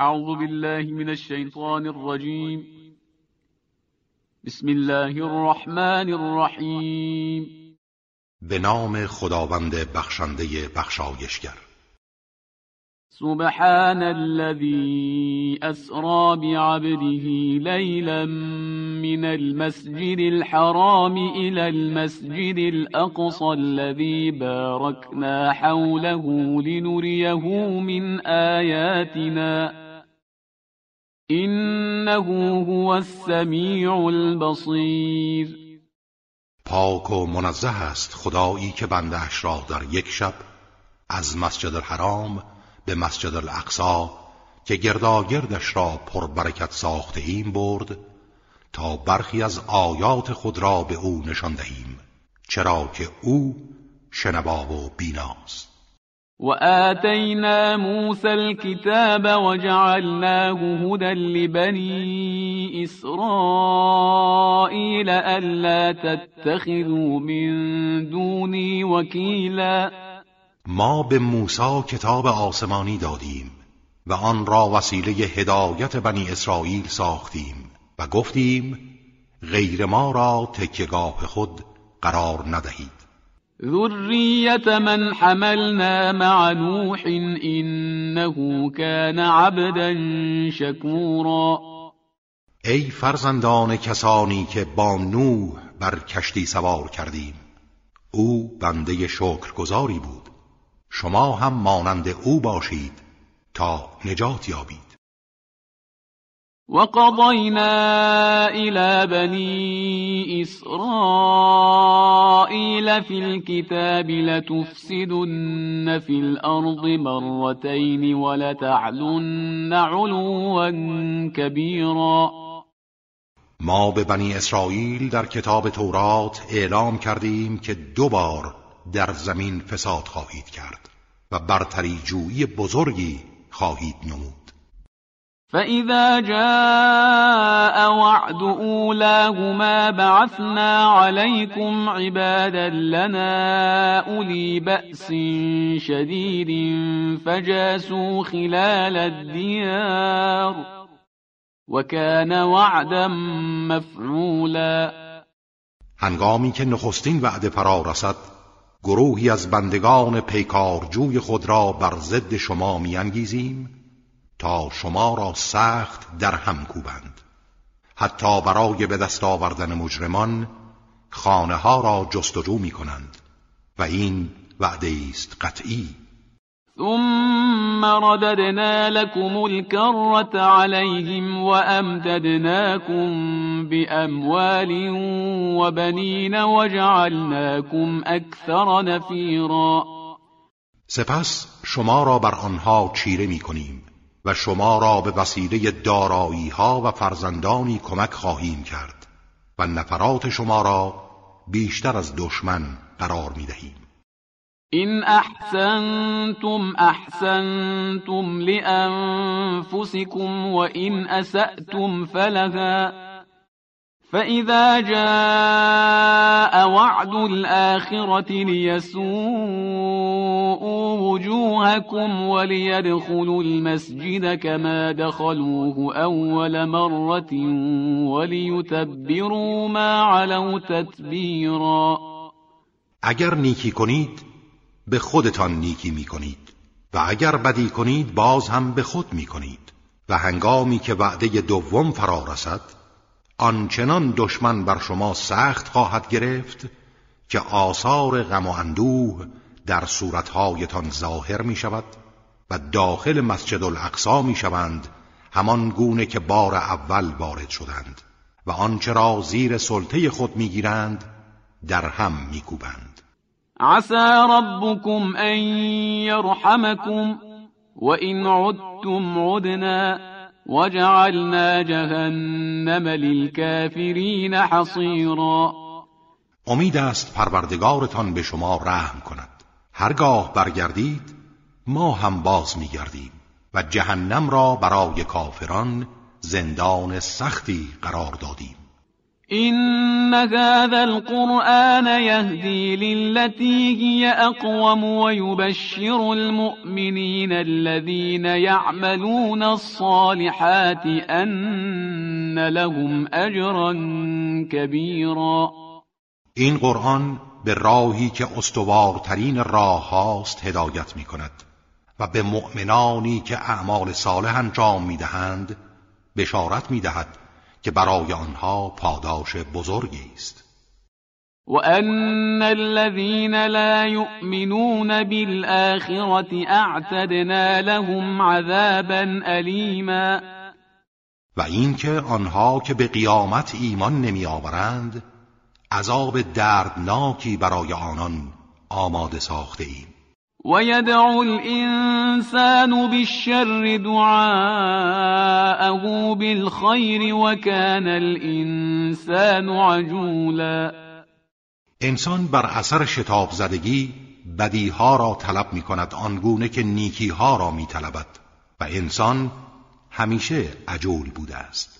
أعوذ بالله من الشیطان الرجیم بسم الله الرحمن الرحیم به نام خداوند بخشنده بخشایشگر. سبحان الذي أسرى بعبده ليلا من المسجد الحرام إلى المسجد الأقصى الذي باركنا حوله لنريه من آياتنا. إنه هو السميع البصير. پاک و منزه است خدایی که بندهش را در یک شب از مسجد الحرام به مسجد الاقصا که گرداگردش را پربرکت ساخته ایم برد تا برخی از آیات خود را به او نشان دهیم چرا که او شنوا و بیناست. و آتینا موسى الكتاب وجعلناه هدى لبني إسرائيل ألا تتخذوا من دوني وكيلا. ما به موسی کتاب آسمانی دادیم و آن را وسیله هدایت بنی اسرائیل ساختیم و گفتیم غیر ما را تکیگاه خود قرار ندهید. ذریت من حملنا مع نوح انه كان عبدا شکورا ای فرزندان کسانی که با نوح بر کشتی سوار کردیم او بنده شکرگزاری بود. شما هم مانند او باشید تا نجات یابید. وقضينا إلى بني إسرائيل في الكتاب لتفسدن في الأرض مرتين ولتعلن علوا كبيرا. ما به بنی اسرائیل در کتاب تورات اعلام کردیم که دو بار در زمین فساد خواهید کرد و برتری جویی بزرگی خواهید نمود. فإذا جاء وعد أولاهما بعثنا عليكم عبادا لنا أولي بأس شديد فجاسوا خلال الديار وكان وعدا مفعولا هنگامی که نخستین وعده فرا رسد گروهی از بندگان پیکارجوی خود را بر ضد شما میانگیزیم. تا شما را سخت در هم کوبند. حتی برای به دست آوردن مجرمان خانه ها را جستجو می کنند و این وعده است قطعی. ثم رددنا لكم الكرة عليهم وأمددناكم بأموال وبنين وجعلناكم أكثر نفيرا. سپس شما را بر آنها چیره می کنیم و شما را به وسیله دارایی ها و فرزندانی کمک خواهیم کرد و نفرات شما را بیشتر از دشمن قرار می دهیم این احسنتم احسنتم لانفسكم و این اسأتم فلها. فإذا جاء وعد الآخرة ليسوءوا وجوهكم وليدخلوا المسجد كما دخلوه أول مرة وليتبروا ما علوا تتبیرا اگر نیکی کنید به خودتان نیکی می کنید و اگر بدی کنید باز هم به خود می کنید و هنگامی که وعده دوم فرا رسد آنچنان دشمن بر شما سخت خواهد گرفت که آثار غم و اندوه در صورتهایتان ظاهر می شود و داخل مسجد الاقصا می شوند همان گونه که بار اول وارد شدند و آنچه را زیر سلطه خود می‌گیرند در هم میکوبند. عسى ربكم ان يرحمكم وان عدتم عدنا وجعلنا جهنم للكافرین حصیرا امید است پروردگارتان به شما رحم کند. هرگاه برگردید ما هم باز میگردیم و جهنم را برای کافران زندان سختی قرار دادیم. إن هذا القرآن يهدي للتي هي أقوم ويبشر المؤمنين الذين يعملون الصالحات أن لهم أجرا كبيرا. این قرآن به راهی که استوارترین راه هاست هدایت می کند و به مؤمنانی که اعمال صالح انجام می دهند بشارت می دهد که برای آنها پاداش بزرگی است. وأن الذين لا يؤمنون بالآخرة اعتدنا لهم عذابا ألیما و اینکه آنها که به قیامت ایمان نمی آورند عذاب دردناکی برای آنان آماده ساخته ایم. ويدعو الإنسان بالشر دعاءه بالخير وكان الإنسان عجولا. انسان بر اثر شتاب زدگی بدیها را طلب می کند آنگونه که نیکیها را می طلبد و انسان همیشه عجول بوده است.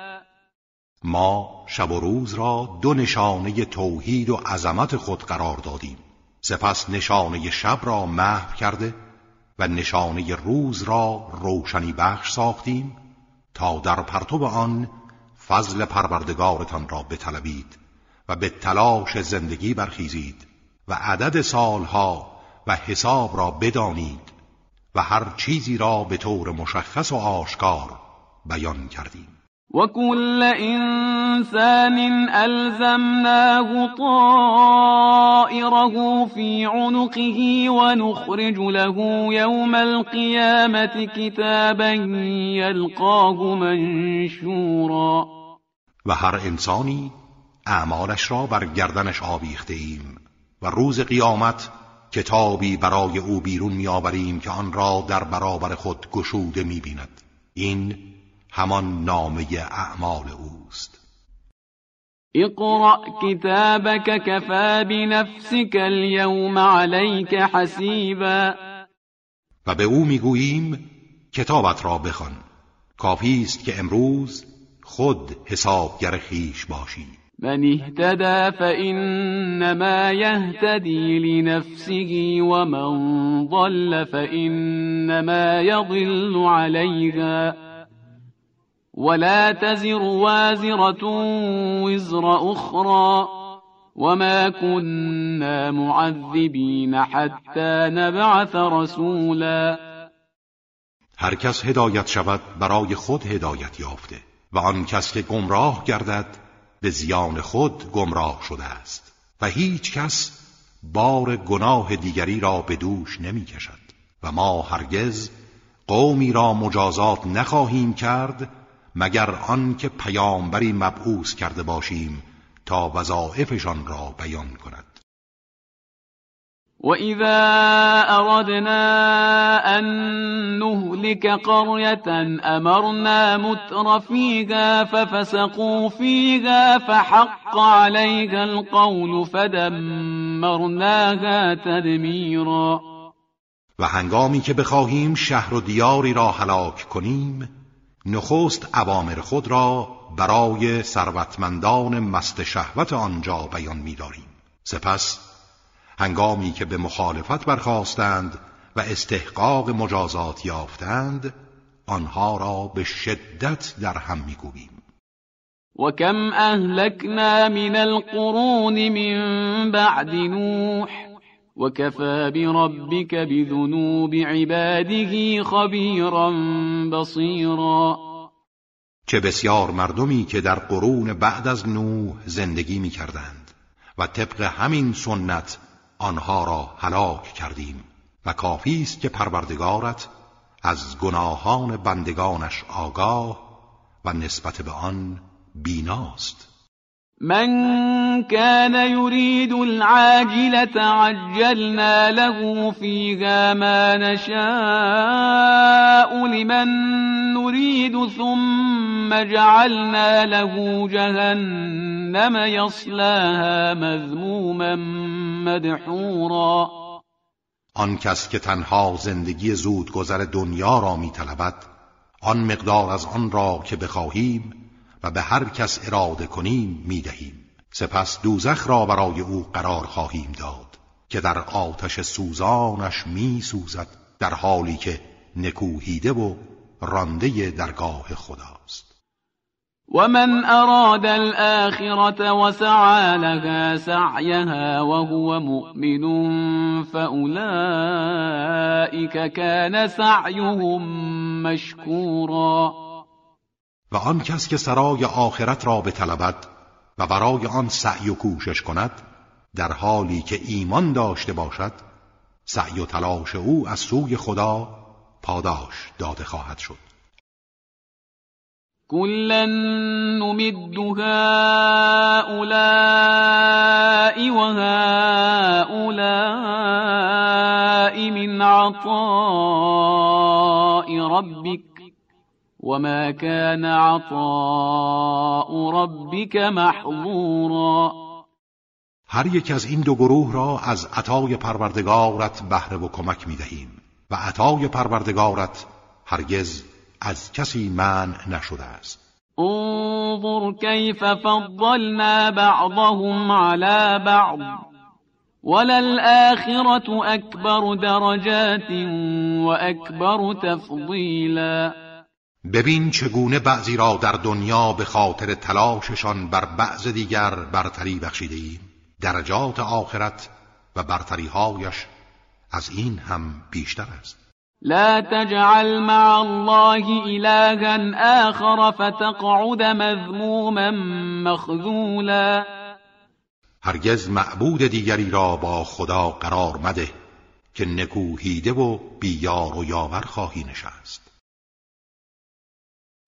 ما شب و روز را دو نشانه توحید و عظمت خود قرار دادیم. سپس نشانه شب را محو کرده و نشانه روز را روشنی بخش ساختیم تا در پرتو آن فضل پروردگارتان را بطلبید و به تلاش زندگی برخیزید و عدد سالها و حساب را بدانید و هر چیزی را به طور مشخص و آشکار بیان کردیم. وكل إنسان ألزمناه طائره في عنقه ونخرج له يوم القيامة كتابا يلقاه منشورا و هر انسانی اعمالش را بر گردنش آویخته ایم و روز قیامت کتابی برای او بیرون میآوریم که آن را در برابر خود گشوده می‌بیند. این همان نامه اعمال اوست. اقرأ كتابك كفى بنفسك اليوم عليك حسیبا. و به او می‌گوییم کتابت را بخوان. کافی است که امروز خود حسابگر خیش باشی. من اهتدى فإنما يهتدي لنفسه ومن ضل فإنما يضل عليها ولا تزر وازرة وزر أخرى وما كنا معذبين حتى نبعث رسولا. هر کس هدایت شود برای خود هدایت یافته و آن کس که گمراه گردد به زیان خود گمراه شده است. و هیچ کس بار گناه دیگری را به دوش نمی کشد. و ما هرگز قومی را مجازات نخواهیم کرد مگر آن که پیامبری مبعوث کرده باشیم تا وظایفشان را بیان کند. وإذا أردنا أن نهلك قرية أمرنا متر فيها ففسقوا فيها فحق عليها القول فدمرناها تدمیرا و هنگامی که بخواهیم شهر و دیاری را هلاک کنیم نخست عوامر خود را برای ثروتمندان مست شهوت آنجا بیان می‌داریم. سپس هنگامی که به مخالفت برخواستند و استحقاق مجازات یافتند آنها را به شدت در هم می‌گوییم. و کم اهلکنا من القرون من بعد نوح وكفى بربك بذنوب عباده خبيرا بصيرا. چه بسیار مردمی که در قرون بعد از نوح زندگی می کردند و طبق همین سنت آنها را هلاک کردیم و کافی است که پروردگارت از گناهان بندگانش آگاه و نسبت به آن بیناست. من كان يريد العاجلة عجلنا له فيها ما نشاء لمن نريد ثم جعلنا له جهنم يصلاها مذموما مدحورا. آن کس که تنها زندگی زود گذر دنیا را می طلبد آن مقدار از آن را که بخواهیم و به هر کس اراده کنیم می دهیم سپس دوزخ را برای او قرار خواهیم داد که در آتش سوزانش می سوزد در حالی که نکوهیده و رانده درگاه خداست. ومن أراد الآخرة وسعى لها سعيها وهو مؤمن فأولئك كان سعيهم مشكورا. و آن کس که سرای آخرت را بطلبد و برای آن سعی و کوشش کند در حالی که ایمان داشته باشد سعی و تلاش او از سوی خدا پاداش داده خواهد شد. كلا نمد هؤلاء وهؤلاء من عطاء ربك وما كان عطاء ربك محظورا. هر یک از این دو گروه را از عطای پروردگارت بهره و کمک می دهیم و عطای پروردگارت هرگز از کسی منع نشده است. انظر كيف فضلنا بعضهم على بعض وللآخرة أكبر درجات وأكبر تفضیلا. ببین چگونه بعضی را در دنیا به خاطر تلاششان بر بعض دیگر برتری بخشیده ایم درجات آخرت و برتریهایش از این هم بیشتر است. لا تجعل مع الله إلها آخر فتقعد مذموما مخذولا. هرگز معبود دیگری را با خدا قرار مده که نکوهیده و بیار و یاور خواهی نشست.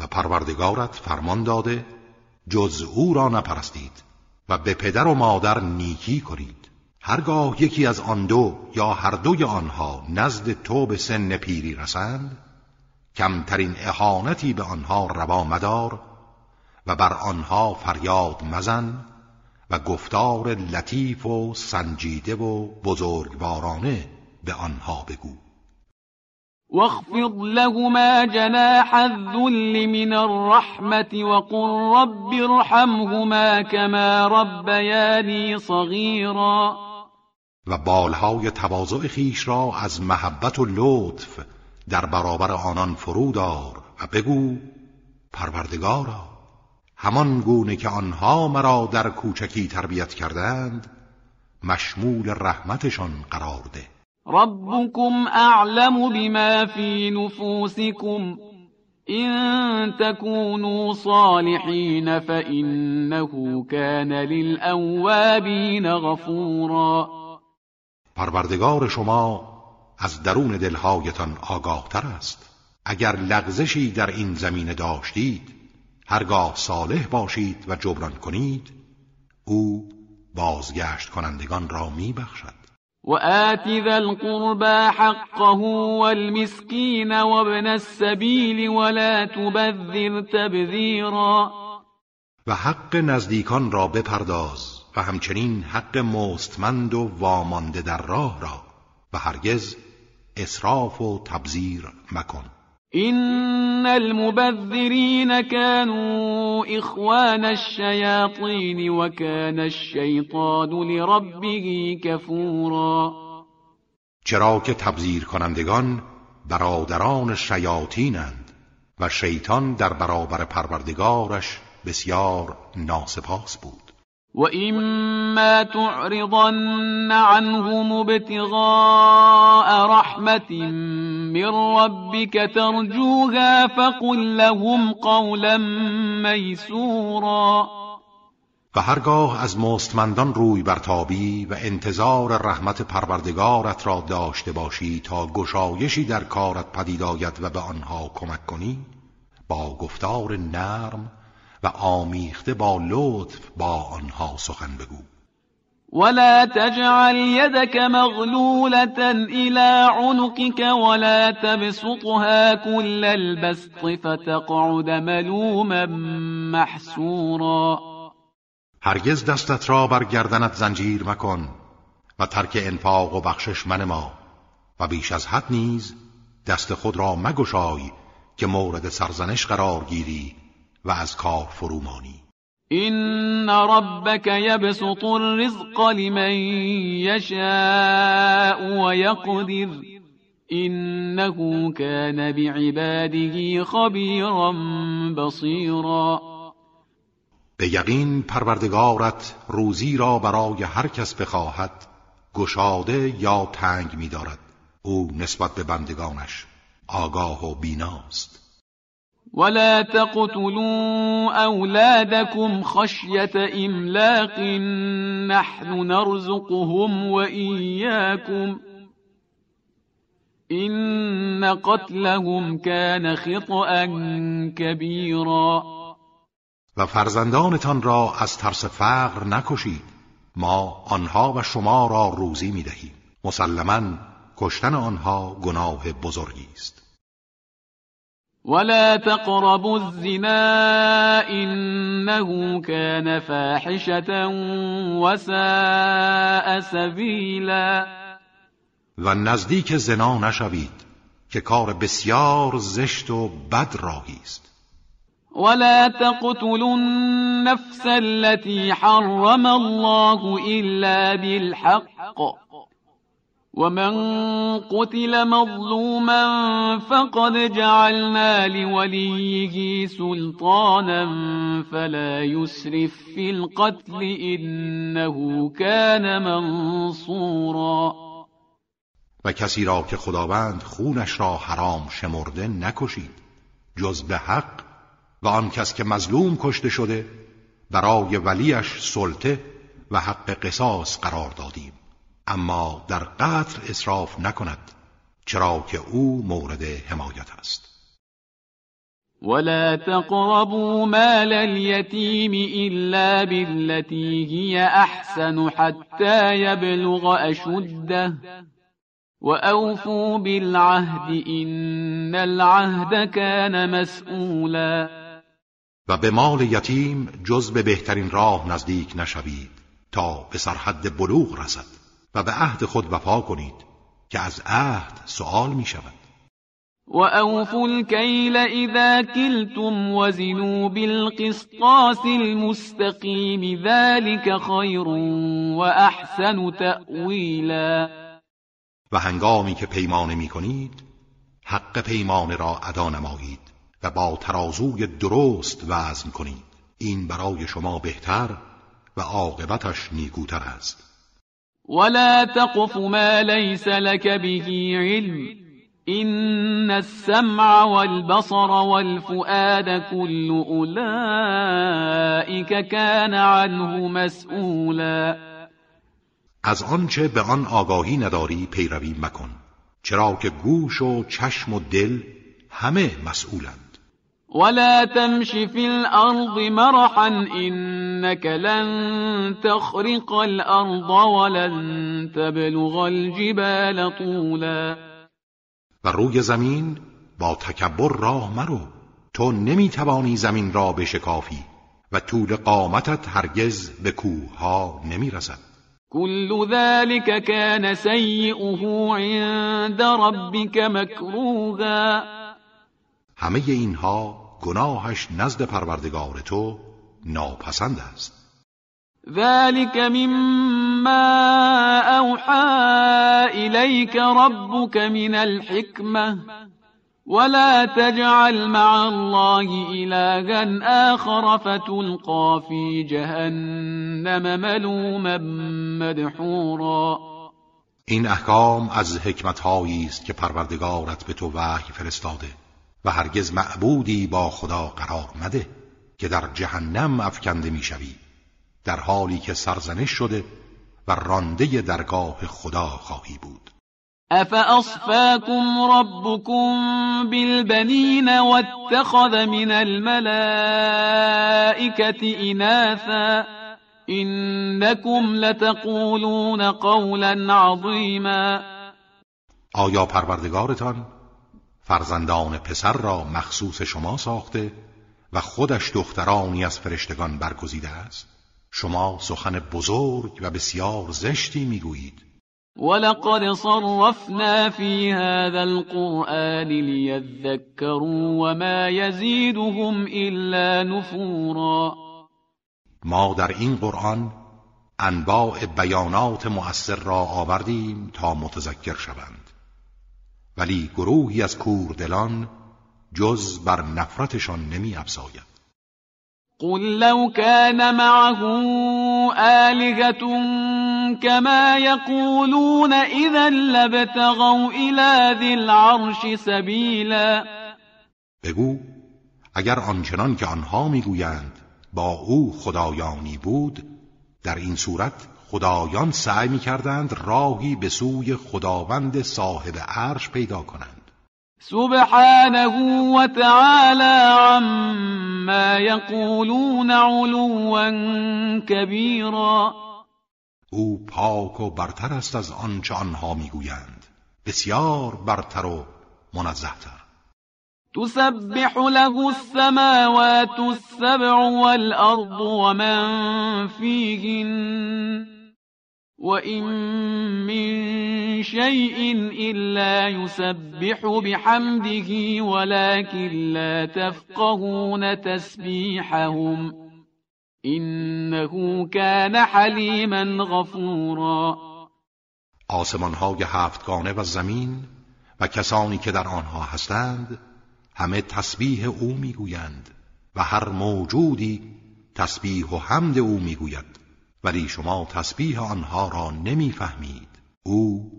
و پروردگارت فرمان داده جز او را نپرستید و به پدر و مادر نیکی کنید. هرگاه یکی از آن دو یا هر دوی آنها نزد تو به سن پیری رسند کمترین اهانتی به آنها روا مدار و بر آنها فریاد مزن و گفتار لطیف و سنجیده و بزرگوارانه به آنها بگو. واخفض لهما جناح الذل من الرحمة وقل رب ارحمهما كما ربياني صغيرا. و بالهای تواضع خیش را از محبت و لطف در برابر آنان فرودار و بگو پروردگارا همان گونه که آنها مرا در کوچکی تربیت کردند مشمول رحمتشان قرار ده. ربكم اعلم بما في نفوسكم إن تكونوا صالحين فإنه كان للأوابين غفورا. پروردگار شما از درون دلهایتان آگاهتر است. اگر لغزشی در این زمینه داشتید هرگاه صالح باشید و جبران کنید او بازگشت کنندگان را می بخشد وآت ذا القربى حقه والمسكين وابن السبيل ولا تبذر تبذیرا و حق نزدیکان را بپرداز و همچنین حق مستمند و وامانده در راه را و هرگز اسراف و تبذیر مکن. إن المبذرين كانوا إخوان الشياطين وكان الشيطان لربه كفورا. چرا که تبذیر کنندگان برادران شیاطینند و شیطان در برابر پروردگارش بسیار ناسپاس بود. وإما تعرضن عنهم ابتغاء رحمة من ربك ترجوها فقل لهم قولا میسورا و هرگاه از مستمندان روی برتابی و انتظار رحمت پروردگارت را داشته باشی تا گشایشی در کارت پدید آید و به آنها کمک کنی با گفتار نرم و آمیخته با لطف با آنها سخن بگو. ولا تجعل يدك مغلولة إلى عنقك ولا تبسطها كل البسط فتقعد ملوما محسورا. هرگز دستت را بر گردنت زنجیر مکن و ترک انفاق و بخشش من ما و بیش از حد نیز دست خود را مگشای که مورد سرزنش قرار گیری و از کار فرومانی. این ربک یبسط الرزق لمن یشاء و یقدر انه كان بعباده خبیرا بصیرا به یقین پروردگارت روزی را برای هر کس بخواهد گشاده یا تنگ می‌دارد. او نسبت به بندگانش آگاه و بیناست ولا تقتلوا أولادكم خشية إملاق نحن نرزقهم وإياكم إن قتلهم كان خطأ كبيرا. و فرزندانتان را از ترس فقر نکشید. ما آنها و شما را روزی می دهیم مسلما کشتن آنها گناه بزرگی است. ولا تقربوا الزنا إنه كان فاحشة وساء سبیلا و نزدیک زنا نشوید که کار بسیار زشت و بد راهی است. ولا تقتلوا النفس التي حرم الله إلا بالحق. ومن قتل مظلوما فقد جعلنا لوليه سلطانا فلا يسرف في القتل إنه كان منصورا و کسی را که خداوند خونش را حرام شمرده نکشید جز به حق و آن کس که مظلوم کشته شده برای ولیش سلطه و حق قصاص قرار دادیم. اما در قتل اصراف نکند چرا که او مورد حمایت است. ولا تقربوا مال اليتيم إلا بالتي هي أحسن حتى يبلغ أشده. وأوفوا بالعهد إن العهد كان مسئولا. و به مال یتیم جز به بهترین راه نزدیک نشوید تا به سرحد بلوغ رسد. و به عهد خود وفا کنید که از عهد سؤال می شود. و اوفوا الكیل اذا کلتم وزنوا بالقسطاس المستقیم ذلك خیر و احسن تأویلا و هنگامی که پیمانه می کنید حق پیمانه را ادا نمایید و با ترازوی درست وزن کنید. این برای شما بهتر و عاقبتش نیکوتر است. ولا تقف ما ليس لك به علم إن السمع والبصر والفؤاد كل أولئك كان عنه مسئولا. از آنچه به آن آگاهی نداری پیروی مکن چرا که گوش و چشم و دل همه مسئولند. ولا تمش في الأرض مرحا إنك لن تخرق الأرض ولن تبلغ الجبال طولا. و روی زمین با تکبر راه مرو. تو نمی‌توانی زمین را بشکافی و طول قامتت هرگز به کوه ها نمی‌رسد. كل ذلك كان سيئه عند ربك مكروها. همه اینها گناهش نزد پروردگار تو ناپسند است. ذلك مما اوحى اليك ربك من الحكمه ولا تجعل مع الله إلها آخر فتلقى في جهنم ملوما مدحورا. این احکام از حکمتهایی است که پروردگارت به تو وحی فرستاده. و هرگز معبودی با خدا قرار مده که در جهنم افکنده می‌شوی در حالی که سرزنش شده و رانده درگاه خدا خواهی بود. افاصفاكم ربكم بالبنين واتخذ من الملائكة اناثا انكم لتقولون قولا عظیما. آیا پروردگارتان فرزندان پسر را مخصوص شما ساخته و خودش دخترانی از فرشتگان برگزیده است. شما سخن بزرگ و بسیار زشتی می‌گویید. ولقد صرفنا في هذا القرآن ليذكروا وما يزيدهم إلا نفورا. ما در این قرآن انواع بیانات مؤثر را آوردیم تا متذکر شوند. ولی گروهی از کوردلان جز بر نفرتشان نمی افزاید. قل لو كان معه آلهة كما يقولون إذا لبتغوا إلى ذي العرش سبيلا. بگو اگر آنچنان که آنها می‌گویند با او خدایانی بود در این صورت خدایان سعی می‌کردند راهی به سوی خداوند صاحب عرش پیدا کنند. سبحانه وتعالى عما يقولون علوا كبيرا او پاک و برتر است از آنچه آنها می‌گویند. بسیار برتر و منزهتر. تسبح له السماوات السبع والأرض ومن فيهن وإن من شيء إلا يسبح بحمده ولكن لا تفقهون تسبيحهم إنه كان حلیما غفورا. آسمان های هفتگانه و زمین و کسانی که در آنها هستند همه تسبیح او می‌گویند و هر موجودی تسبیح و حمد او می‌گوید. ولی شما تسبیح آنها را نمی‌فهمید. او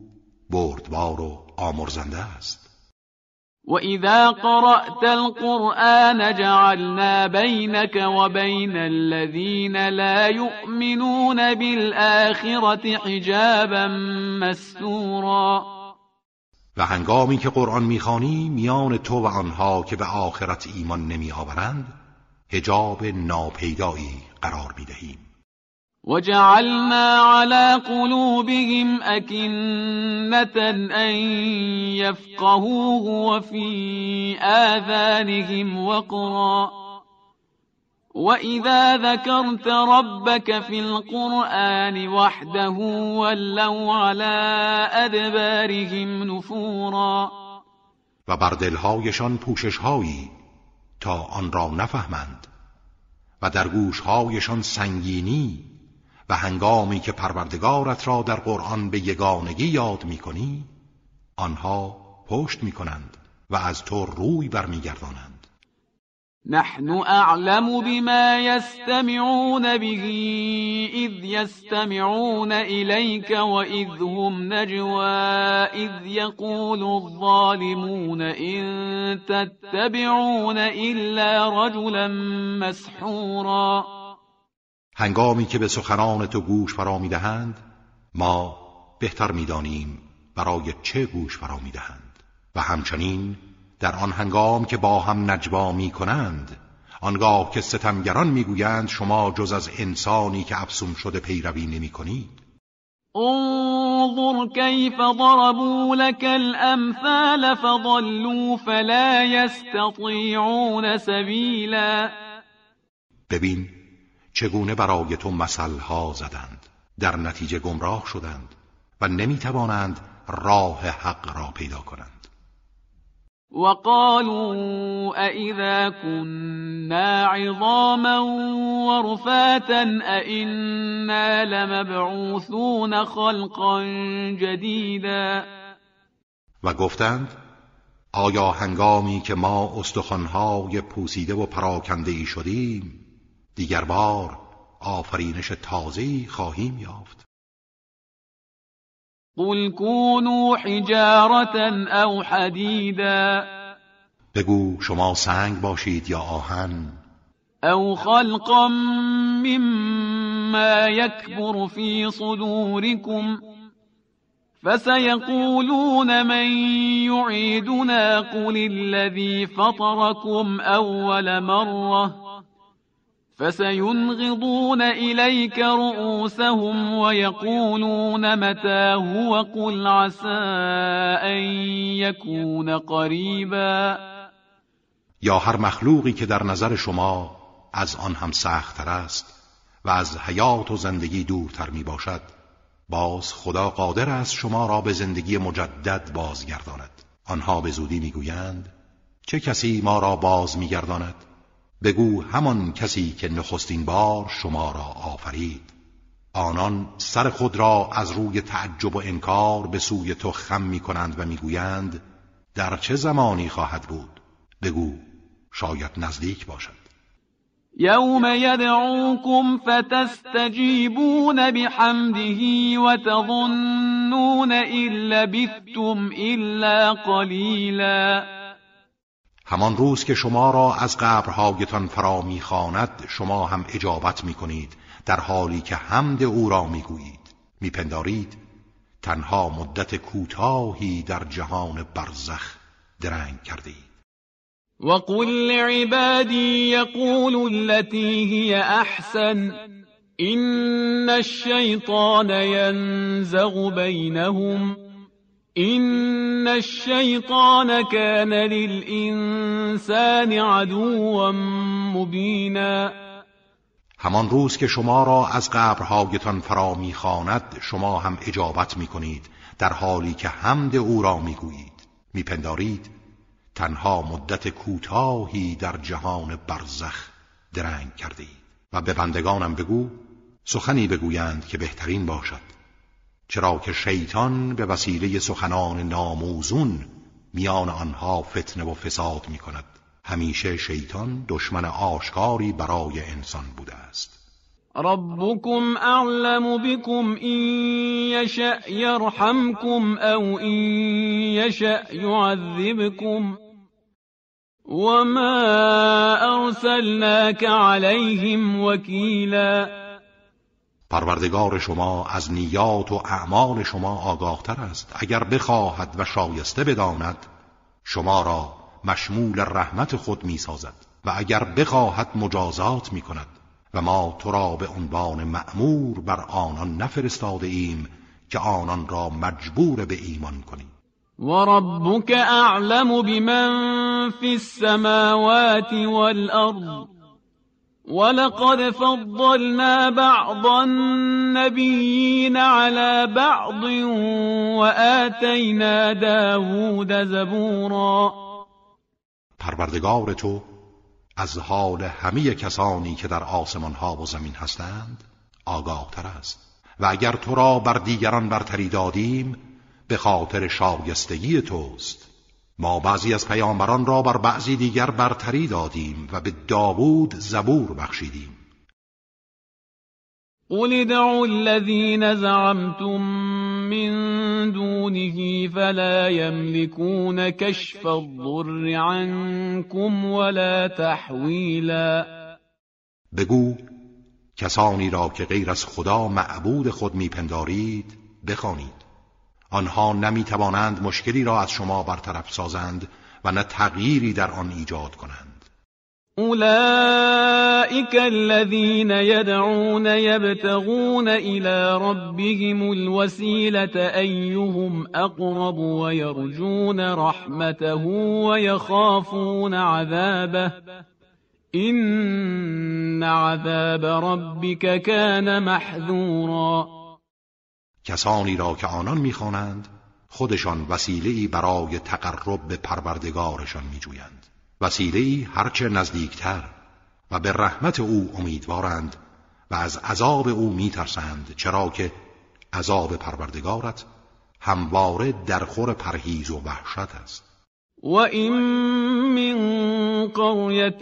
بردبار و آمرزنده است. وإذا قرأت القرآن جعلنا بينك وبين الذين لا يؤمنون بالآخرة حجابا مستورا. و هنگامی که قرآن می‌خوانی میان تو و آنها که به آخرت ایمان نمیآورند حجاب ناپیدایی قرار می‌دهیم وجعلنا على قلوبهم أكنة أن يفقهوه وفي آذانهم وقرا. وإذا ذكرت ربك في القرآن وحده ولوا على أدبارهم نفورا. و بر دلهایشان پوششهایی تا آن را نفهمند. و در گوشهایشان سنگینی و هنگامی که پروردگارت را در قرآن به یگانگی یاد می کنی آنها پشت می کنند و از تو روی برمیگردانند. نحن اعلم بما يستمعون به اذ يستمعون اليك واذ هم نجوى اذ يقول الظالمون ان تتبعون الا رجلا مسحورا. هنگامی که به سخنان تو گوش فرا می‌دهند ما بهتر می‌دانیم برای چه گوش فرا می‌دهند و همچنین در آن هنگام که با هم نجوا می کنند آنگاه که ستمگران می‌گویند شما جز از انسانی که افسون شده پیروی نمی کنید انظر كيف ضربوا لك الامثال فضلوا فلا يستطيعون سبيلا ببین چگونه برای تو مثلها زدند؟ در نتیجه گمراه شدند و نمی‌توانند راه حق را پیدا کنند. وقالوا أئذا كنا عظاما ورفاتا أئنا لمبعوثون خلقا جديدا. و گفتند آیا هنگامی که ما استخوانهای پوسیده و پراکنده ای شدیم دیگر بار آفرینش تازه‌ای خواهیم یافت. قل كونوا حجارة او حدیدا. بگو شما سنگ باشید یا آهن. او خلقا مما يكبر في صدوركم فسيقولون من يعيدنا قل الذي فطركم اول مره فسينغضون إليك رؤوسهم ويقولون متى هو قل عسى أن يكون قریبا یا هر مخلوقی که در نظر شما از آن هم سختتر است و از حیات و زندگی دورتر می باشد باز خدا قادر است شما را به زندگی مجدد بازگرداند. آنها به زودی می‌گویند چه کسی ما را باز میگرداند؟ بگو همان کسی که نخستین بار شما را آفرید. آنان سر خود را از روی تعجب و انکار به سوی تو خم می کنند و می‌گویند در چه زمانی خواهد بود؟ بگو شاید نزدیک باشد. یوم یدعوکم فتستجیبون بحمده وتظنون إن لبثتم إلا قلیلا. همان روز که شما را از قبرهایتان فرا می‌خواند شما هم اجابت می‌کنید در حالی که حمد او را می‌گویید. میپندارید تنها مدت کوتاهی در جهان برزخ درنگ کرده اید وقل لعبادي يقولوا التي هي احسن ان الشيطان ينزغ بينهم إن الشيطان كان للإنسان عدوا مبینا همان روز که شما را از قبرهایتان فرا می‌خواند شما هم اجابت می‌کنید در حالی که حمد او را می‌گویید. میپندارید تنها مدت کوتاهی در جهان برزخ درنگ کرده و به بندگانم بگو سخنی بگویند که بهترین باشد. چرا که شیطان به وسیله سخنان ناموزون میان آنها فتنه و فساد می کند همیشه شیطان دشمن آشکاری برای انسان بوده است. ربكم اعلم بكم ان يشأ يرحمكم او ان يشأ يعذبكم وما ارسلناك عليهم وكيلا پروردگار شما از نیات و اعمال شما آگاهتر است. اگر بخواهد و شایسته بداند شما را مشمول رحمت خود می سازد و اگر بخواهد مجازات می کند و ما تو را به عنوان مأمور بر آنان نفرستاده ایم که آنان را مجبور به ایمان کنیم. وربك اعلم بمن في السماوات والارض. ولقد فضلنا بعض النبيين على بعض وآتينا داود زبورا. پروردگار تو از حال همه کسانی که در آسمان ها و زمین هستند آگاه تر است. و اگر تو را بر دیگران برتری دادیم به خاطر شایستگی توست. ما بعضی از پیامبران را بر بعضی دیگر برتری دادیم و به داوود زبور بخشیدیم. قل ادعوا الذين زعمتم من دونه فلا يملكون كشف الضر عنكم ولا تحویلا بگو کسانی را که غیر از خدا معبود خود میپندارید بخوانید. آنها نمی توانند مشکلی را از شما برطرف سازند و نه تغییری در آن ایجاد کنند. اولئك الذين يدعون يبتغون الى ربهم الوسيله ايهم اقرب ويرجون رحمته ويخافون عذابه. ان عذاب ربك كان محذورا. کسانی را که آنان می‌خوانند خودشان وسیله‌ای برای تقرب به پروردگارشان میجویند. وسیله‌ای هرچه نزدیکتر و به رحمت او امیدوارند و از عذاب او میترسند چرا که عذاب پروردگارت همواره در خور پرهیز و وحشت است. وإن من قرية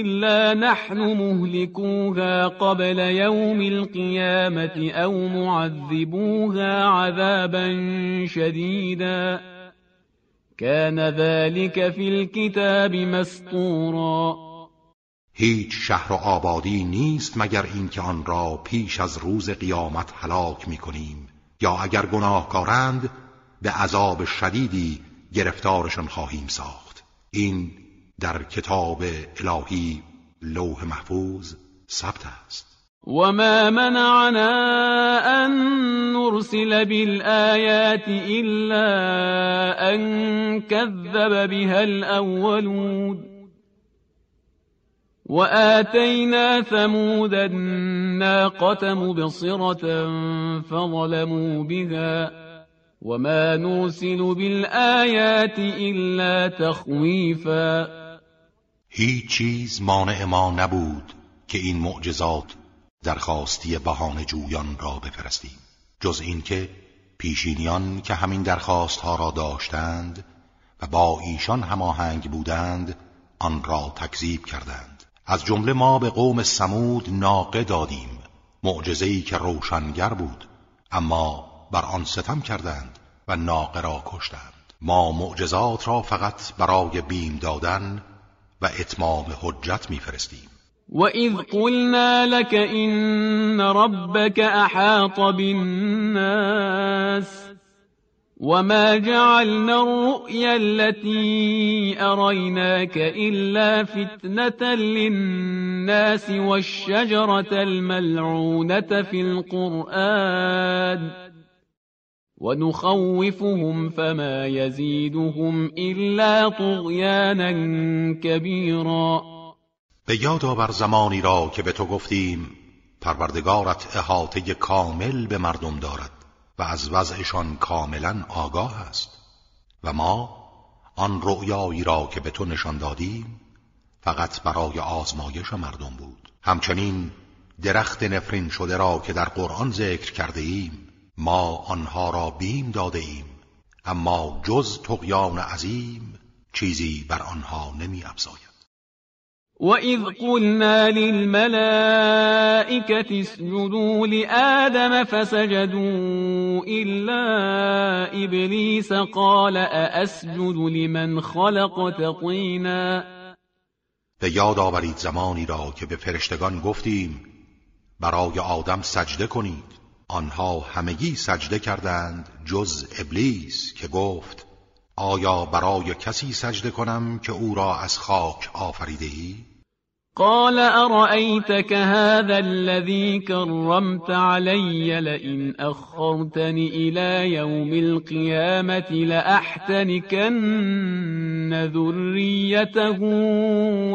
إلا نحن مهلكوها قبل يوم القيامة أو معذبوها عذابا شديدا كان ذلك في الكتاب مسطورا هیچ شهر و آبادی نیست مگر اینکه آن را پیش از روز قیامت هلاک می کنیم یا اگر گناهکارند به عذاب شدیدی گرفتارشان خواهیم ساخت. این در کتاب الهی لوح محفوظ ثبت است. وما منعنا أن نرسل بالآيات إلا أن كذب بها الأولون وآتينا ثمود الناقة مبصرة فظلموا بها وما نرسل بالآيات إلا تخویفا هیچ چیز مانع ما نبود که این معجزات درخواستی بهانه جویان را بفرستیم جز اینکه پیشینیان که همین درخواست ها را داشتند و با ایشان هماهنگ بودند آن را تکذیب کردند. از جمله ما به قوم سمود ناقه دادیم معجزه‌ای که روشنگر بود. اما بر آن ستم کردند و ناقه را کشتند. ما معجزات را فقط برای بیم دادن و اتمام حجت میفرستیم. وإذ قلنا لك إن ربك أحاط بالناس وما جعلنا الرؤيا التي أريناك إلا فتنة للناس والشجرة الملعونة في القرآن. ونخوفهم فما يزيدهم إلا طغيانا كبيرا. به یاد آور زمانی را که به تو گفتیم پروردگارت احاطه کامل به مردم دارد و از وضعشان کاملا آگاه است. و ما آن رؤیایی را که به تو نشان دادیم فقط برای آزمایش مردم بود. همچنین درخت نفرین شده را که در قرآن ذکر کرده ایم ما آنها را بیم داده ایم اما جز تقیان عظیم چیزی بر آنها نمی افزاید. وَإِذْ قُلْنَا لِلْمَلَائِكَةِ اسْجُدُوا لِآدَمَ فَسَجَدُوا إِلَّا إِبْلِيسَ قَالَ أَأَسْجُدُ لِمَنْ خَلَقْتَ طِينًا؟ به یاد آورید زمانی را که به فرشتگان گفتیم برای آدم سجده کنید. آنها همگی سجده کردند جز ابلیس که گفت آیا برای کسی سجده کنم که او را از خاک آفریده ای؟ قال أرأيتك هذا الذي كرمت علي لئن أخرتني إلى يوم القيامة لأحتنكن ذريته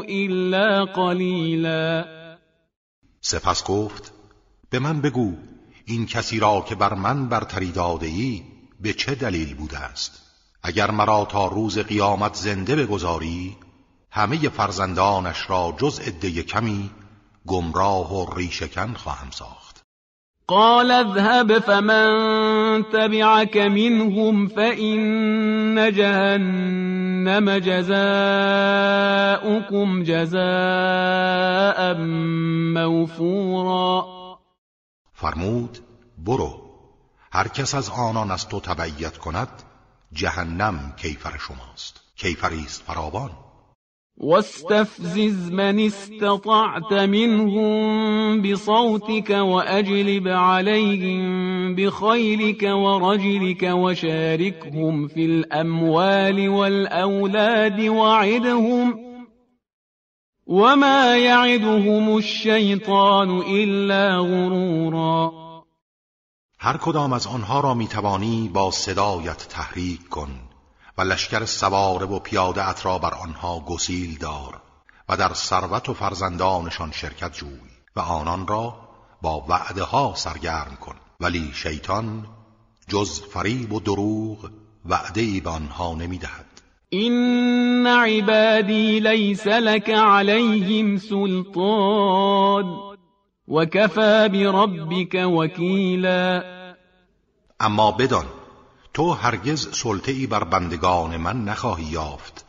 إلا قليلا سپس گفت به من بگو این کسی را که بر من برتری داده ای به چه دلیل بوده است؟ اگر مرا تا روز قیامت زنده بگذاری همه فرزندانش را جز عده کمی گمراه و ریشکن خواهم ساخت. قال اذهب فمن تبعك منهم فإن جهنم جزاؤكم جزاء موفورا. فرمود برو هر کس از آنان از تو تبعیت کند جهنم کیفر شماست کیفری است فراوان. واستفزز من استطعت منهم بصوتك وأجلب عليهم بخيلك ورجلك وشاركهم في الأموال والأولاد وعدهم. وما يعدهم الشيطان إلا غرورا. هر کدام از آنها را می‌توانی با صدایت تحریک کن و لشکر سواره و پیاده را بر آنها گسیل دار و در ثروت و فرزندانشان شرکت جوی و آنان را با وعده ها سرگرم کن. ولی شیطان جز فریب و دروغ وعده ای به آنها نمی‌دهد. این عبادی لیس لك عليهم سلطان وكفى بربك وكیلا اما بدان تو هرگز سلطه بر بندگان من نخواهی یافت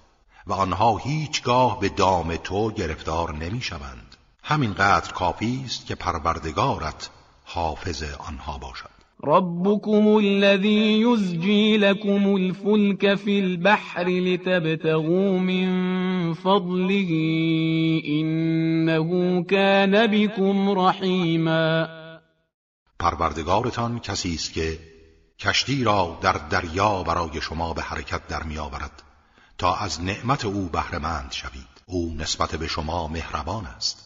و آنها هیچگاه به دام تو گرفتار نمی شوند همین قدر کافی است که پروردگارت حافظ آنها باشد. ربكم الذي يزجي لكم الفلك في البحر لتبتغوا من فضله إنه كان بكم رحیما پروردگارتان کسی است که کشتی را در دریا برای شما به حرکت در میآورد تا از نعمت او بهرهمند شوید. او نسبت به شما مهربان است.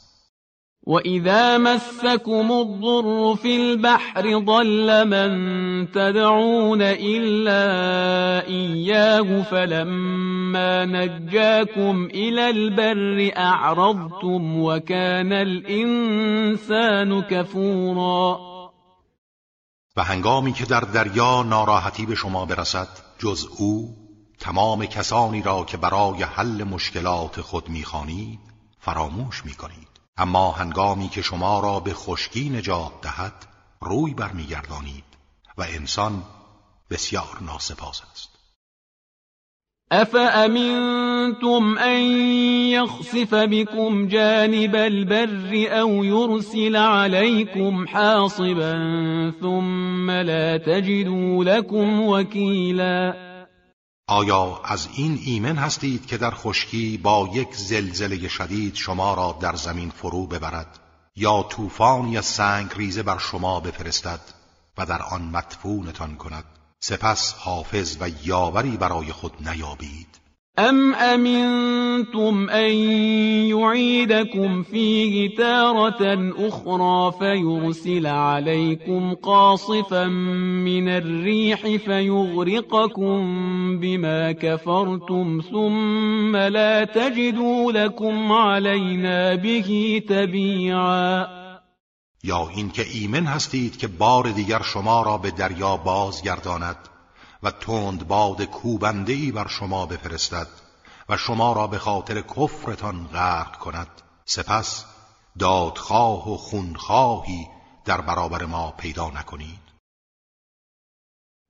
وَإِذَا مَسَّكُمُ الضُّرُّ فِي الْبَحْرِ ضَلَّ مَن تَدْعُونَ إِلَّا إِيَّاهُ فَلَمَّا نَجَّاكُمْ إِلَى الْبَرِّ أَعْرَضْتُمْ وَكَانَ الْإِنسَانُ كَفُورًا. و هنگامی که در دریا ناراحتی به شما برسد جز او تمام کسانی را که برای حل مشکلات خود می‌خوانید فراموش می‌کنید. اما هنگامی که شما را به خشکی نجات دهد روی برمیگردانید و انسان بسیار ناسپاس است. افامنتم ان یخسف بكم جانب البر او يرسل عليكم حاصبا ثم لا تجدوا لكم وكیلا آیا از این ایمن هستید که در خشکی با یک زلزله شدید شما را در زمین فرو ببرد؟ یا طوفان یا سنگ ریزه بر شما بفرستد و در آن مدفونتان کند؟ سپس حافظ و یاوری برای خود نیابید. ام امنتم ان يعيدكم فيه تارة أخرى فيرسل عليكم قاصفا من الريح فيغرقكم بما كفرتم ثم لا تجدوا لكم علينا به تبيعا یا اینکه ایمن هستید که بار دیگر شما را به دریا بازگرداند. و تند باد کوبنده ای بر شما بفرستد و شما را به خاطر کفرتان غرق کند. سپس دادخواه و خونخواهی در برابر ما پیدا نکنید.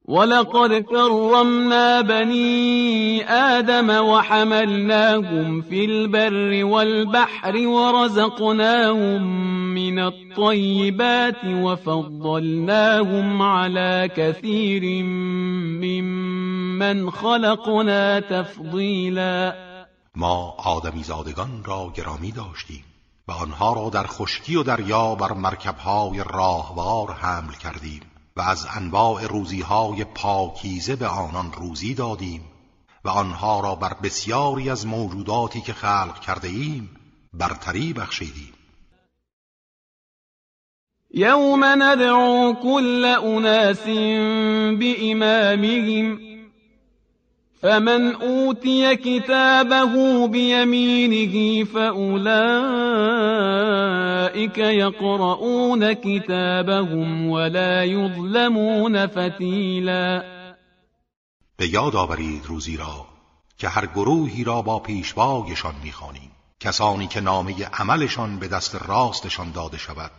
ولقد كرمنا بني آدم وحملناهم في البر والبحر ورزقناهم من الطيبات وفضلناهم على كثير ممن خلقنا تفضیلا ما آدمی زادگان را گرامی داشتیم و آنها را در خشکی و دریا بر مرکبهای راهوار حمل کردیم. از انواع روزیهای پاکیزه به آنان روزی دادیم و آنها را بر بسیاری از موجوداتی که خلق کرده ایم برتری بخشیدیم. یوم ندعو كل اناس بإمامهم فمن اوتی كتابه بيمينه فأولئك يقرؤون كتابهم ولا يظلمون فتیلا به یاد آورید روزی را که هر گروهی را با پیشوایشان می‌خوانیم. کسانی که نامه عملشان به دست راستشان داده شود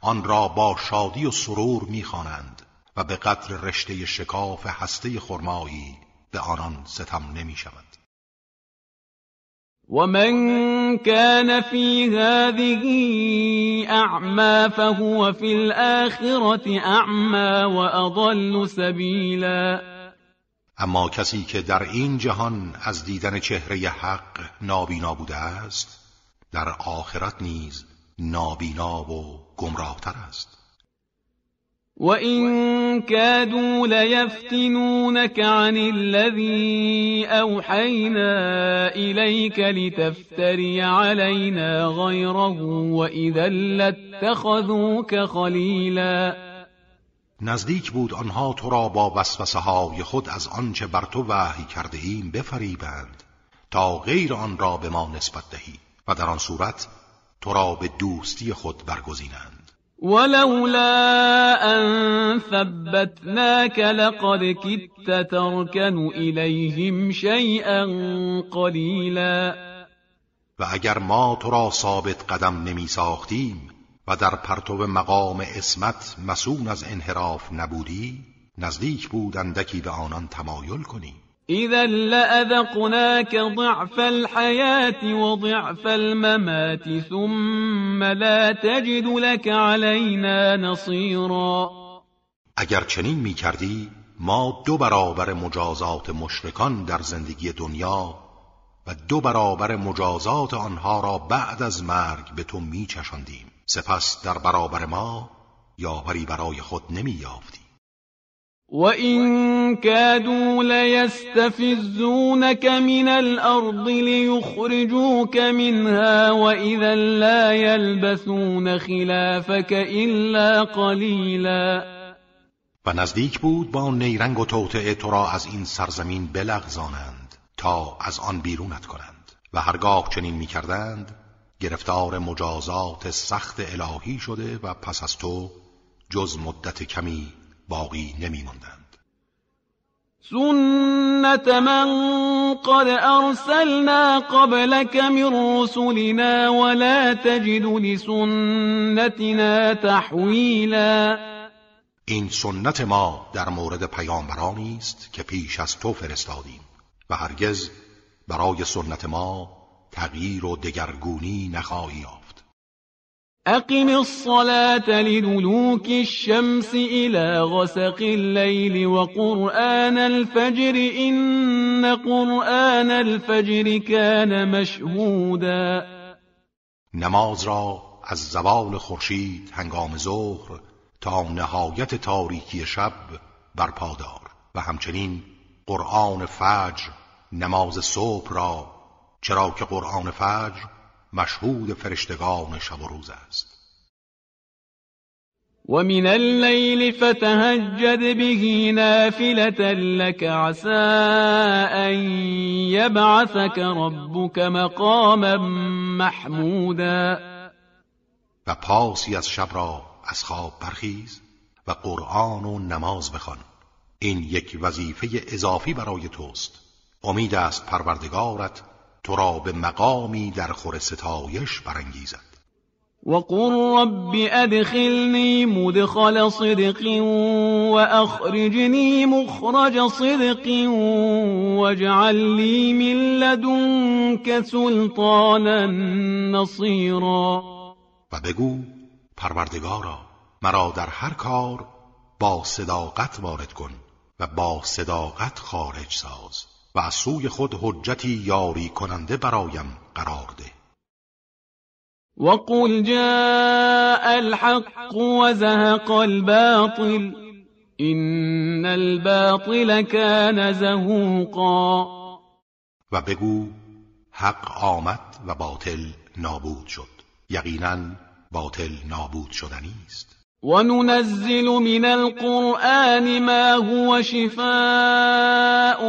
آن را با شادی و سرور می‌خوانند و به قدر رشته شکاف هسته خرمایی به آنان ستم نمی شود. ومن كان في هذه أعمى فهو في الآخرة أعمى وأضل سبيلا. اما کسی که در این جهان از دیدن چهره حق نابینا بوده است در آخرت نیز نابینا و گمراهتر است. وَإِن كَادُوا لَيَفْتِنُونَكَ عَنِ الَّذِي أَوْحَيْنَا إِلَيْكَ لِتَفْتَرِيَ عَلَيْنَا غَيْرَهُ وَإِذًا لَاتَّخَذُوكَ خَلِيلًا نزدیک بود آنها تو را با وسوسه های خود از آنچه بر تو وحی کرده ایم بفریبند تا غیر آن را به ما نسبت دهی و در آن صورت تو را به دوستی خود برگزینند. ولولا أن ثبتناك لقد كدت تركن إليهم شيئا قليلا. و اگر ما تو را ثابت قدم نمی ساختیم و در پرتو مقام اسمت مسون از انحراف نبودی نزدیک بود اندکی به آنان تمایل کنی اذا لأذقناك ضعف الحياة وضعف الممات ثم لا تجد لك علينا نصيرا اگر چنین می کردی ما دو برابر مجازات مشرکان در زندگی دنیا و دو برابر مجازات آنها را بعد از مرگ به تو می چشندیم. سپس در برابر ما یاوری برای خود نمی یافتی وَإِن كَادُوا لَيَسْتَفِزُّونَكَ مِنَ الْأَرْضِ لِيُخْرِجُوكَ مِنْهَا وَإِذًا لَّا يَلْبَثُونَ خِلَافَكَ إِلَّا قَلِيلًا. و نزدیک بود با نیرنگ و توطعه تو را از این سرزمین بلغزانند تا از آن بیرونت کنند و هرگاه چنین می‌کردند گرفتار مجازات سخت الهی شده و پس از تو جز مدت کمی باقی نمیماندند. سنت من قد ارسلنا قبلك من رسلنا ولا تجد لسنتنا تحویلا این سنت ما در مورد پیامبرانی است که پیش از تو فرستادیم و هرگز برای سنت ما تغییر و دگرگونی نخواهی اقم الصلاة لدلوك الشمس الى غسق الليل وقرآن الفجر إن قرآن الفجر كان مشهودا. نماز را از زوال خورشید هنگام ظهر تا نهایت تاریکی شب برپادار و همچنین قرآن فجر نماز صبح را چرا که قرآن فجر مشهود فرشتگان شب و روز است. ومن الليل فتهجد به نافلة لك عسى أن يبعثك ربك مقاما محمودا. و پاسی از شب را از خواب برخیز و قرآن و نماز بخوان. این یک وظیفه اضافی برای توست. امید است پروردگارت تو را به مقامی در خور ستایش برانگیزد. وقل رب ادخلنی مدخل صدق واخرجنی مخرج صدق واجعل لی من لدنك سلطانا نصیرا. و بگو پروردگارا مرا در هر کار با صداقت وارد کن و با صداقت خارج ساز. و از سوی خود حجتی یاری کننده برایم قرار ده. وقل جاء الحق وزهق الباطل این الباطل كان زهوقا. و بگو حق آمد و باطل نابود شد. یقینا باطل نابود شدنی است. وننزل من القرآن ما هو شفاء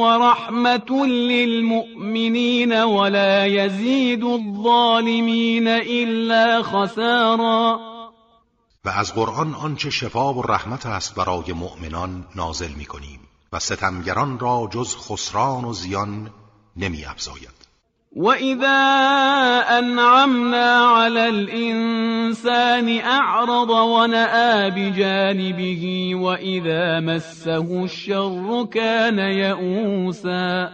ورحمة للمؤمنين ولا يزيد الظالمين إلا خسارا و از قرآن آنچه شفا و رحمت است برای مؤمنان نازل می کنیم و ستمگران را جز خسران و زیان نمی افزاید وَإِذَا أَنْعَمْنَا عَلَى الْإِنسَانِ أَعْرَضَ وَنَأَىٰ بِجَانِبِهِ وَإِذَا مَسَّهُ الشَّرُّ كَانَ يَئُوسًا.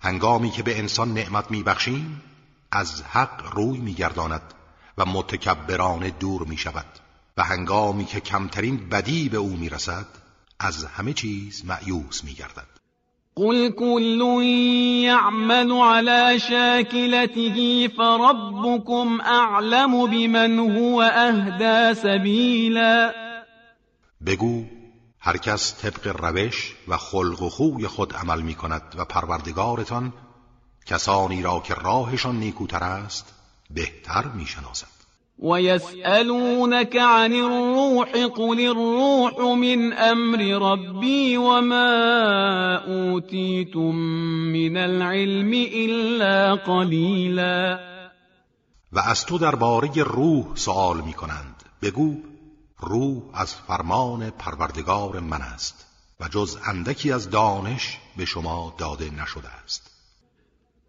هنگامی که به انسان نعمت میبخشیم از حق روی میگرداند و متکبرانه دور می‌شود. و هنگامی که کمترین بدی به او می‌رسد از همه چیز معیوس میگردد. قل كل يعمل على شاكلته فربكم اعلم بمن هو اهدى سبیلا بگو هر کس طبق روش و خلق و خوی خود عمل می کند و پروردگارتان کسانی را که راهشان نیکوتر است بهتر می شناسد ويسألونك عن الروح قل الروح من أمر ربي وما أوتيتم من العلم إلا قليلا و از تو درباره روح سوال می کنند بگو روح از فرمان پروردگار من است و جز اندکی از دانش به شما داده نشده است.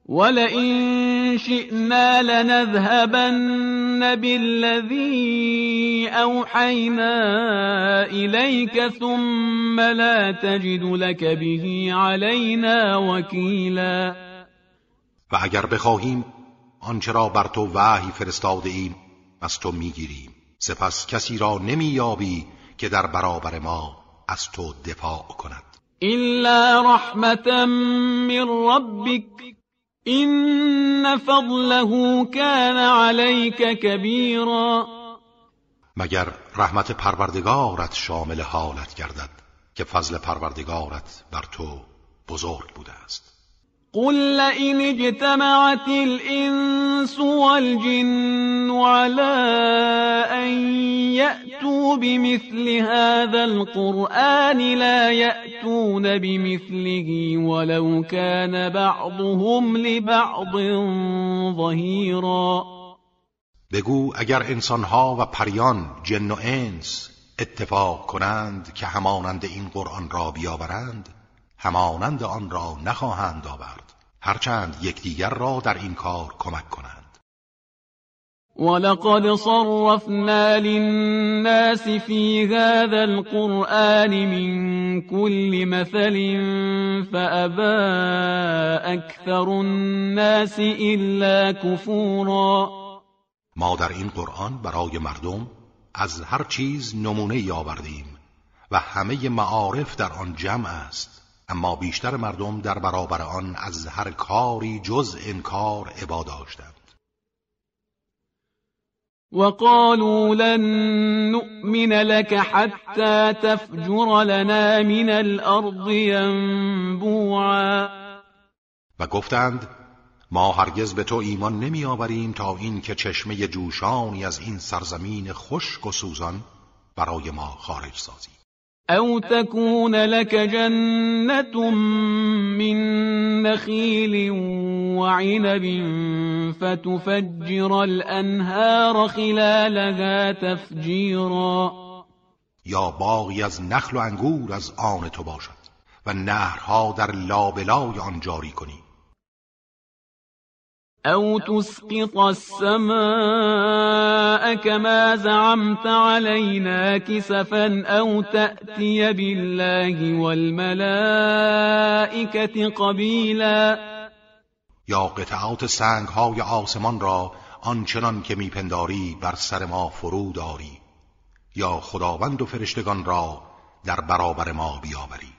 ولئن شئنا لنذهبن بالذي أوحينا إليك ثم لا تجد لك به علينا وكیلا و اگر بخواهیم آنچه را بر تو وحی فرستاده ایم از تو می‌گیریم. سپس کسی را نمییابی که در برابر ما از تو دفاع کند. إلا رحمة من ربك إن فضله كان عليك كبيرا. مگر رحمت پروردگارت شامل حالت گردد که فضل پروردگارت بر تو بزرگ بوده است. قل لئن اجتمعت الإنس والجن على أن يأتوا بمثل هذا القرآن لا يأتون بمثله ولو كان بعضهم لبعض ظهيرا. بگو اگر انسانها و پریان جن و انس اتفاق کنند که همانند این قرآن را بیاورند همانند آن را نخواهند آورد. هرچند یکدیگر را در این کار کمک کنند. ولقد صرفنا للناس في هذا القرآن من كل مثل فأبى أكثر الناس إلا كفورا. ما در این قرآن برای مردم از هر چیز نمونه آوردیم و همه معارف در آن جمع است. اما بیشتر مردم در برابر آن از هر کاری جز انکار عبا داشتند. وقالوا لن نؤمن لك حتى تفجر لنا من الارض ينبوعا. و گفتند ما هرگز به تو ایمان نمی آوریم تا این که چشمه جوشانی از این سرزمین خشک و سوزان برای ما خارج سازی. أو تكون لك جنة من نخيل وعنب فتفجر الأنهار خلالها تفجیرا یا باغی از نخل و انگور از آن تو باشد و نهرها در لابلای آن جاری کنی. أو تسقط السماء كما زعمت علينا كسفا أو تأتي بالله والملائكة قبیلا یا قطعات سنگ های آسمان را آنچنان که میپنداری بر سر ما فرود داری یا خداوند و فرشتگان را در برابر ما بیاوری.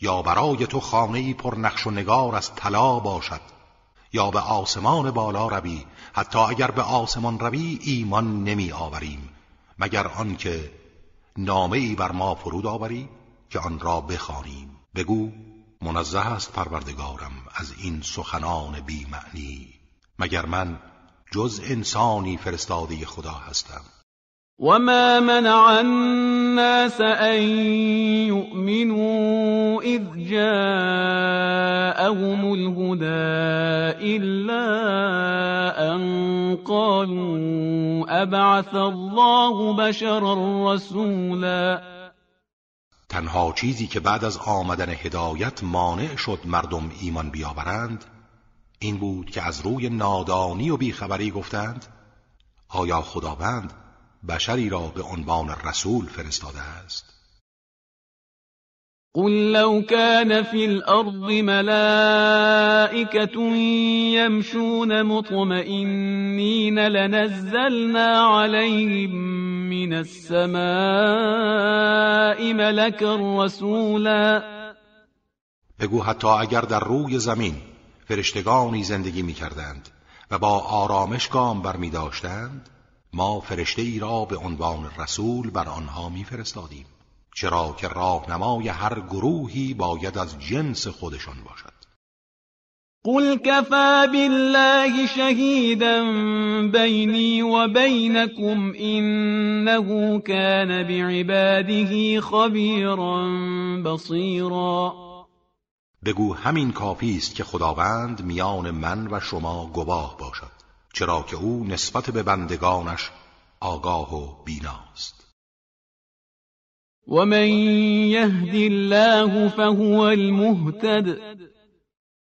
یا برای تو خانه پر نقش و نگار از طلا باشد. یا به آسمان بالا روی حتی اگر به آسمان روی ایمان نمی آوریم. مگر آنکه نامه ای بر ما فرود آوری که آن را بخوانیم. بگو منزه است پروردگارم از این سخنان بی معنی مگر من جز انسانی فرستاده خدا هستم؟ وما منع الناس أن يؤمنوا إذ جاءهم الهدى إلا أن قالوا أبعث الله بشرا رسولا. تنها چیزی که بعد از آمدن هدایت مانع شد مردم ایمان بیاورند این بود که از روی نادانی و بیخبری گفتند آیا خداوند بشری را به عنوان رسول فرستاده است. قل لو كان في الأرض ملائكة يمشون مطمئنين لنزلنا عليهم من السماء ملكا رسولا. بگو حتی اگر در روی زمین فرشتگانی زندگی می کردند و با آرامش گام بر می داشتند ما فرشته ای را به عنوان رسول بر آنها میفرستادیم چرا که راهنمای هر گروهی باید از جنس خودشان باشد. قل كفى بالله شهيدا بيني وبينكم إنه كان بعباده خبيرا بصيرا بگو همین کافی است که خداوند میان من و شما گواه باشد. چرا که او نسبت به بندگانش آگاه و بیناست. ومن يهد الله فهو المهتد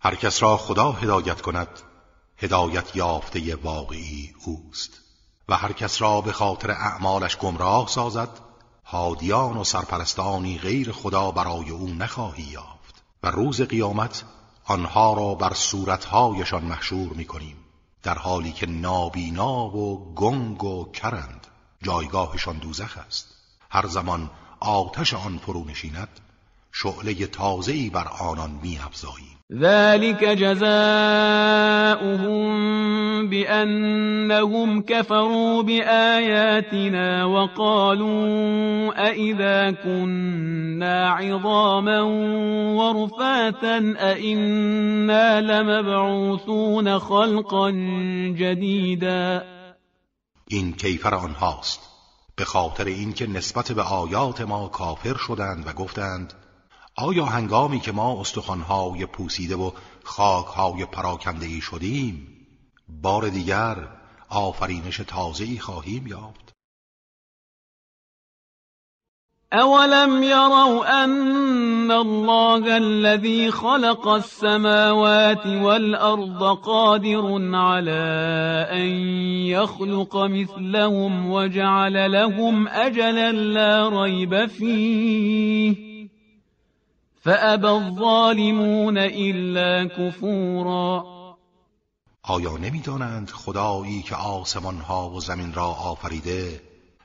هر کس را خدا هدایت کند. هدایت یافته واقعی اوست. و هر کس را به خاطر اعمالش گمراه سازد هادیان و سرپرستانی غیر خدا برای او نخواهی یافت. و روز قیامت آنها را بر صورتهایشان محشور می کنیم در حالی که نابینا و گنگ و کرند. جایگاهشان دوزخ است. هر زمان آتش آن فرو نشیند شعله تازه‌ای بر آنان میافزاییم. ذلك جزاؤهم بأنهم كفروا بآياتنا وقالوا أئذا كنا عظاما ورفاتا أئنا لمبعوثون خلقا جديدا. این کیفر آنهاست به خاطر اینکه نسبت به آیات ما کافر شدند و آیا هنگامی که ما استخوانهای پوسیده و خاکهای پراکنده شدیم بار دیگر آفرینش تازه‌ای خواهیم یافت؟ اولم يروا ان الله الذي خلق السماوات والارض قادر على ان يخلق مثلهم وجعل لهم اجلا لا ريب فيه فأبى الظالمون الا كفورا. آیا نمی‌دانند خدایی که آسمان ها و زمین را آفریده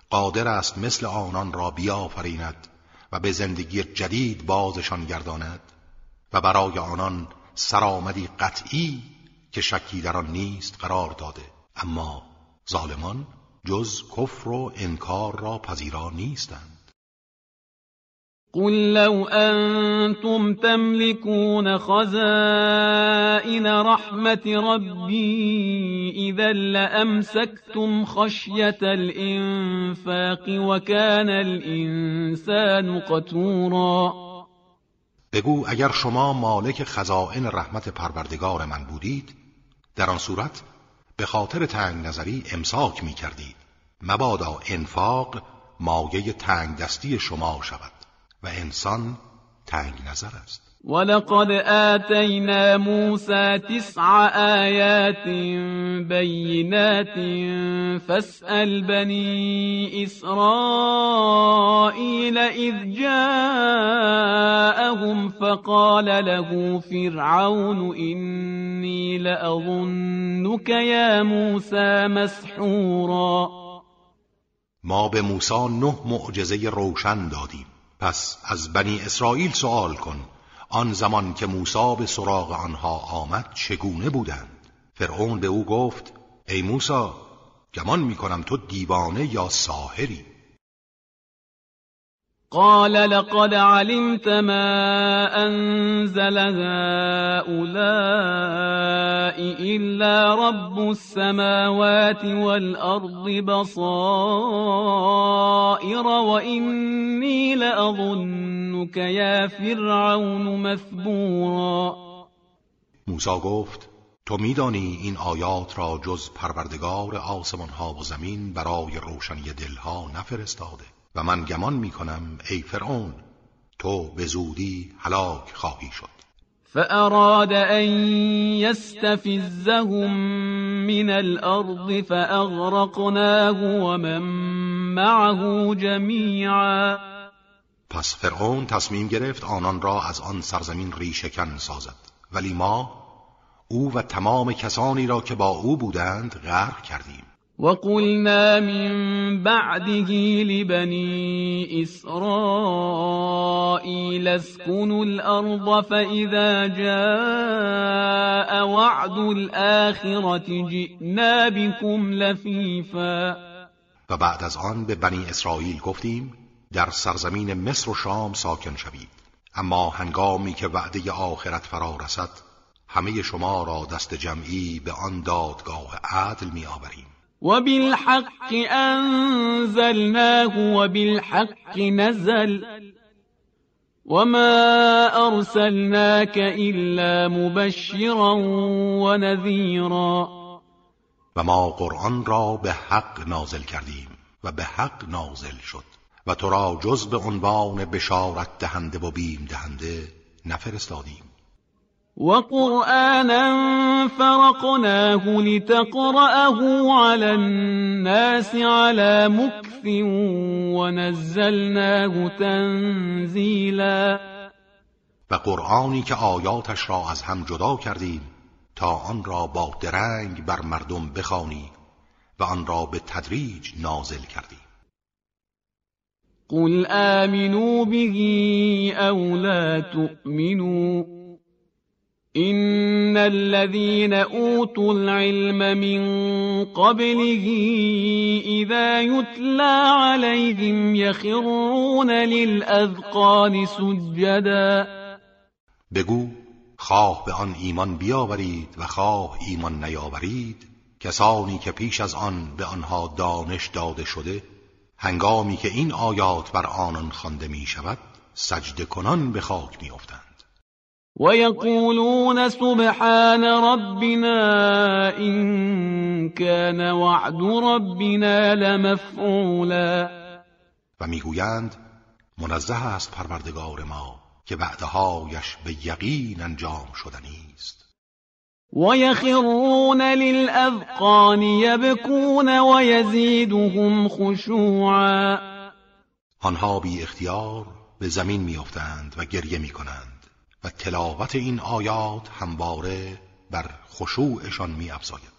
قادر است مثل آنان را بیافریند و به زندگی جدید بازشان گرداند؟ و برای آنان سرآمدی قطعی که شکی در آن نیست قرار داده. اما ظالمان جز کفر و انکار را پذیرا نیستند. قل لو أنتم تملكون خزائن رحمة ربي إذا لأمسكتم خشية الإنفاق وكان الإنسان قتورا. بگو اگر شما مالک خزائن رحمت پروردگار من بودید در آن صورت به خاطر تنگ نظری امساک می کردید مبادا انفاق مایه تنگ دستی شما شود. و انسان تنگ نظر است. ولقد آتينا موسى تسع آيات بينات فاسأل بني إسرائيل إذ جاءهم فقال له فرعون إني لأظنك يا موسى مسحورا. ما به موسی نه معجزه روشن دادیم. پس از بنی اسرائیل سوال کن آن زمان که موسی به سراغ آنها آمد چگونه بودند؟ فرعون به او گفت ای موسی گمان می‌کنم تو دیوانه یا ساحری؟ قال لقد علمت ما أنزل هؤلاء إلا رب السماوات والأرض بصائر وإني لأظنك يا فرعون مثبورا. موسی گفت تو میدانی این آیات را جز پروردگار آسمان ها و زمین برای روشنی دلها نفرستاده. و من گمان می کنم ای فرعون تو به زودی هلاک خواهی شد. فأراد أن يستفزهم من الأرض فأغرقناه ومن معه جميعا. پس فرعون تصمیم گرفت آنان را از آن سرزمین ریشکن سازد. ولی ما او و تمام کسانی را که با او بودند غرق کردیم. وقلنا من بعده لبني إسرائيل اسكنوا الأرض فإذا جاء وعد الآخرة جئنا بكم لفيفا. و بعد از آن به بنی اسرائیل گفتیم در سرزمین مصر و شام ساکن شوید. اما هنگامی که وعده آخرت فرا رسد همه شما را دست جمعی به آن دادگاه عدل می آوریم وبالحق أنزلناه وبالحق نزل وما أرسلناك إلا مبشرا ونذيرا و ما قرآن را به حق نازل کردیم و به حق نازل شد و تو را جز به عنوان بشارت دهنده و بیم دهنده نفرستادیم. وقرآنا فرقناه لتقرأه على الناس على مكث ونزلناه تنزیلا و قرآنی که آیاتش را از هم جدا کردیم تا آن را با درنگ بر مردم بخوانی و آن را به تدریج نازل کردیم. قل آمنوا به او لا تؤمنوا. إن الذين أوتوا العلم من قبله إذا يتلى عليهم يخرون للأذقان سجدا بگو خواه به آن ایمان بیاورید و خواه ایمان نیاورید کسانی که پیش از آن به آنها دانش داده شده هنگامی که این آیات بر آنان خوانده می شود سجده کنان به خاک می افتند. ويقولون سبحان ربنا إن كان وعد ربنا لمفعولا. و می‌گویند منزه است پروردگار ما که وعدهایش به یقین انجام شدنی است ويخرون للأذقان يبكون ويزيدهم خشوعا. آنها بی اختیار به زمین میافتند و گریه می‌کنند. و تلاوت این آیات همواره بر خشوعشان می افزاید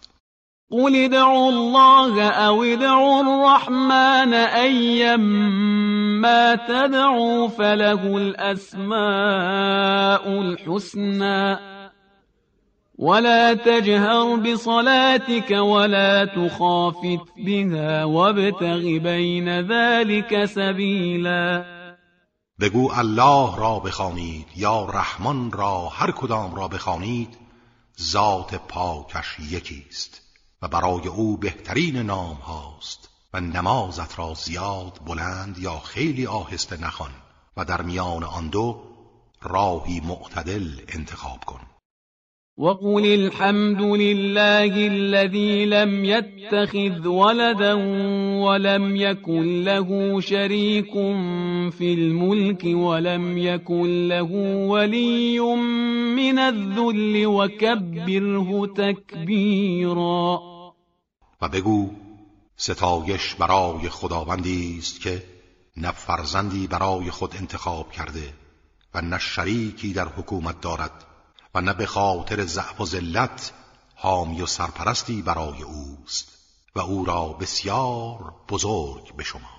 قل ادعوا الله او ادعوا الرحمن ايما تدعوا فله الاسماء الحسنى ولا تجهر بصلاتك ولا تخافت بها وابتغ بين ذلك سبيلا بگو الله را بخوانید یا رحمان را هر کدام را بخوانید ذات پاکش یکی است و برای او بهترین نام هاست و نمازت را زیاد بلند یا خیلی آهسته نخوان و در میان آن دو راهی معتدل انتخاب کن. وقل الحمد لله الذي لم يتخذ ولدا ولم يكن له شريك في الملك ولم يكن له ولي من الذل وكبره تكبيرا و بگو ستایش برای خداوندی است که نه فرزندی برای خود انتخاب کرده و نه شریکی در حکومت دارد. و نه به خاطر ضعف و ذلت حامی و سرپرستی برای اوست و او را بسیار بزرگ به شما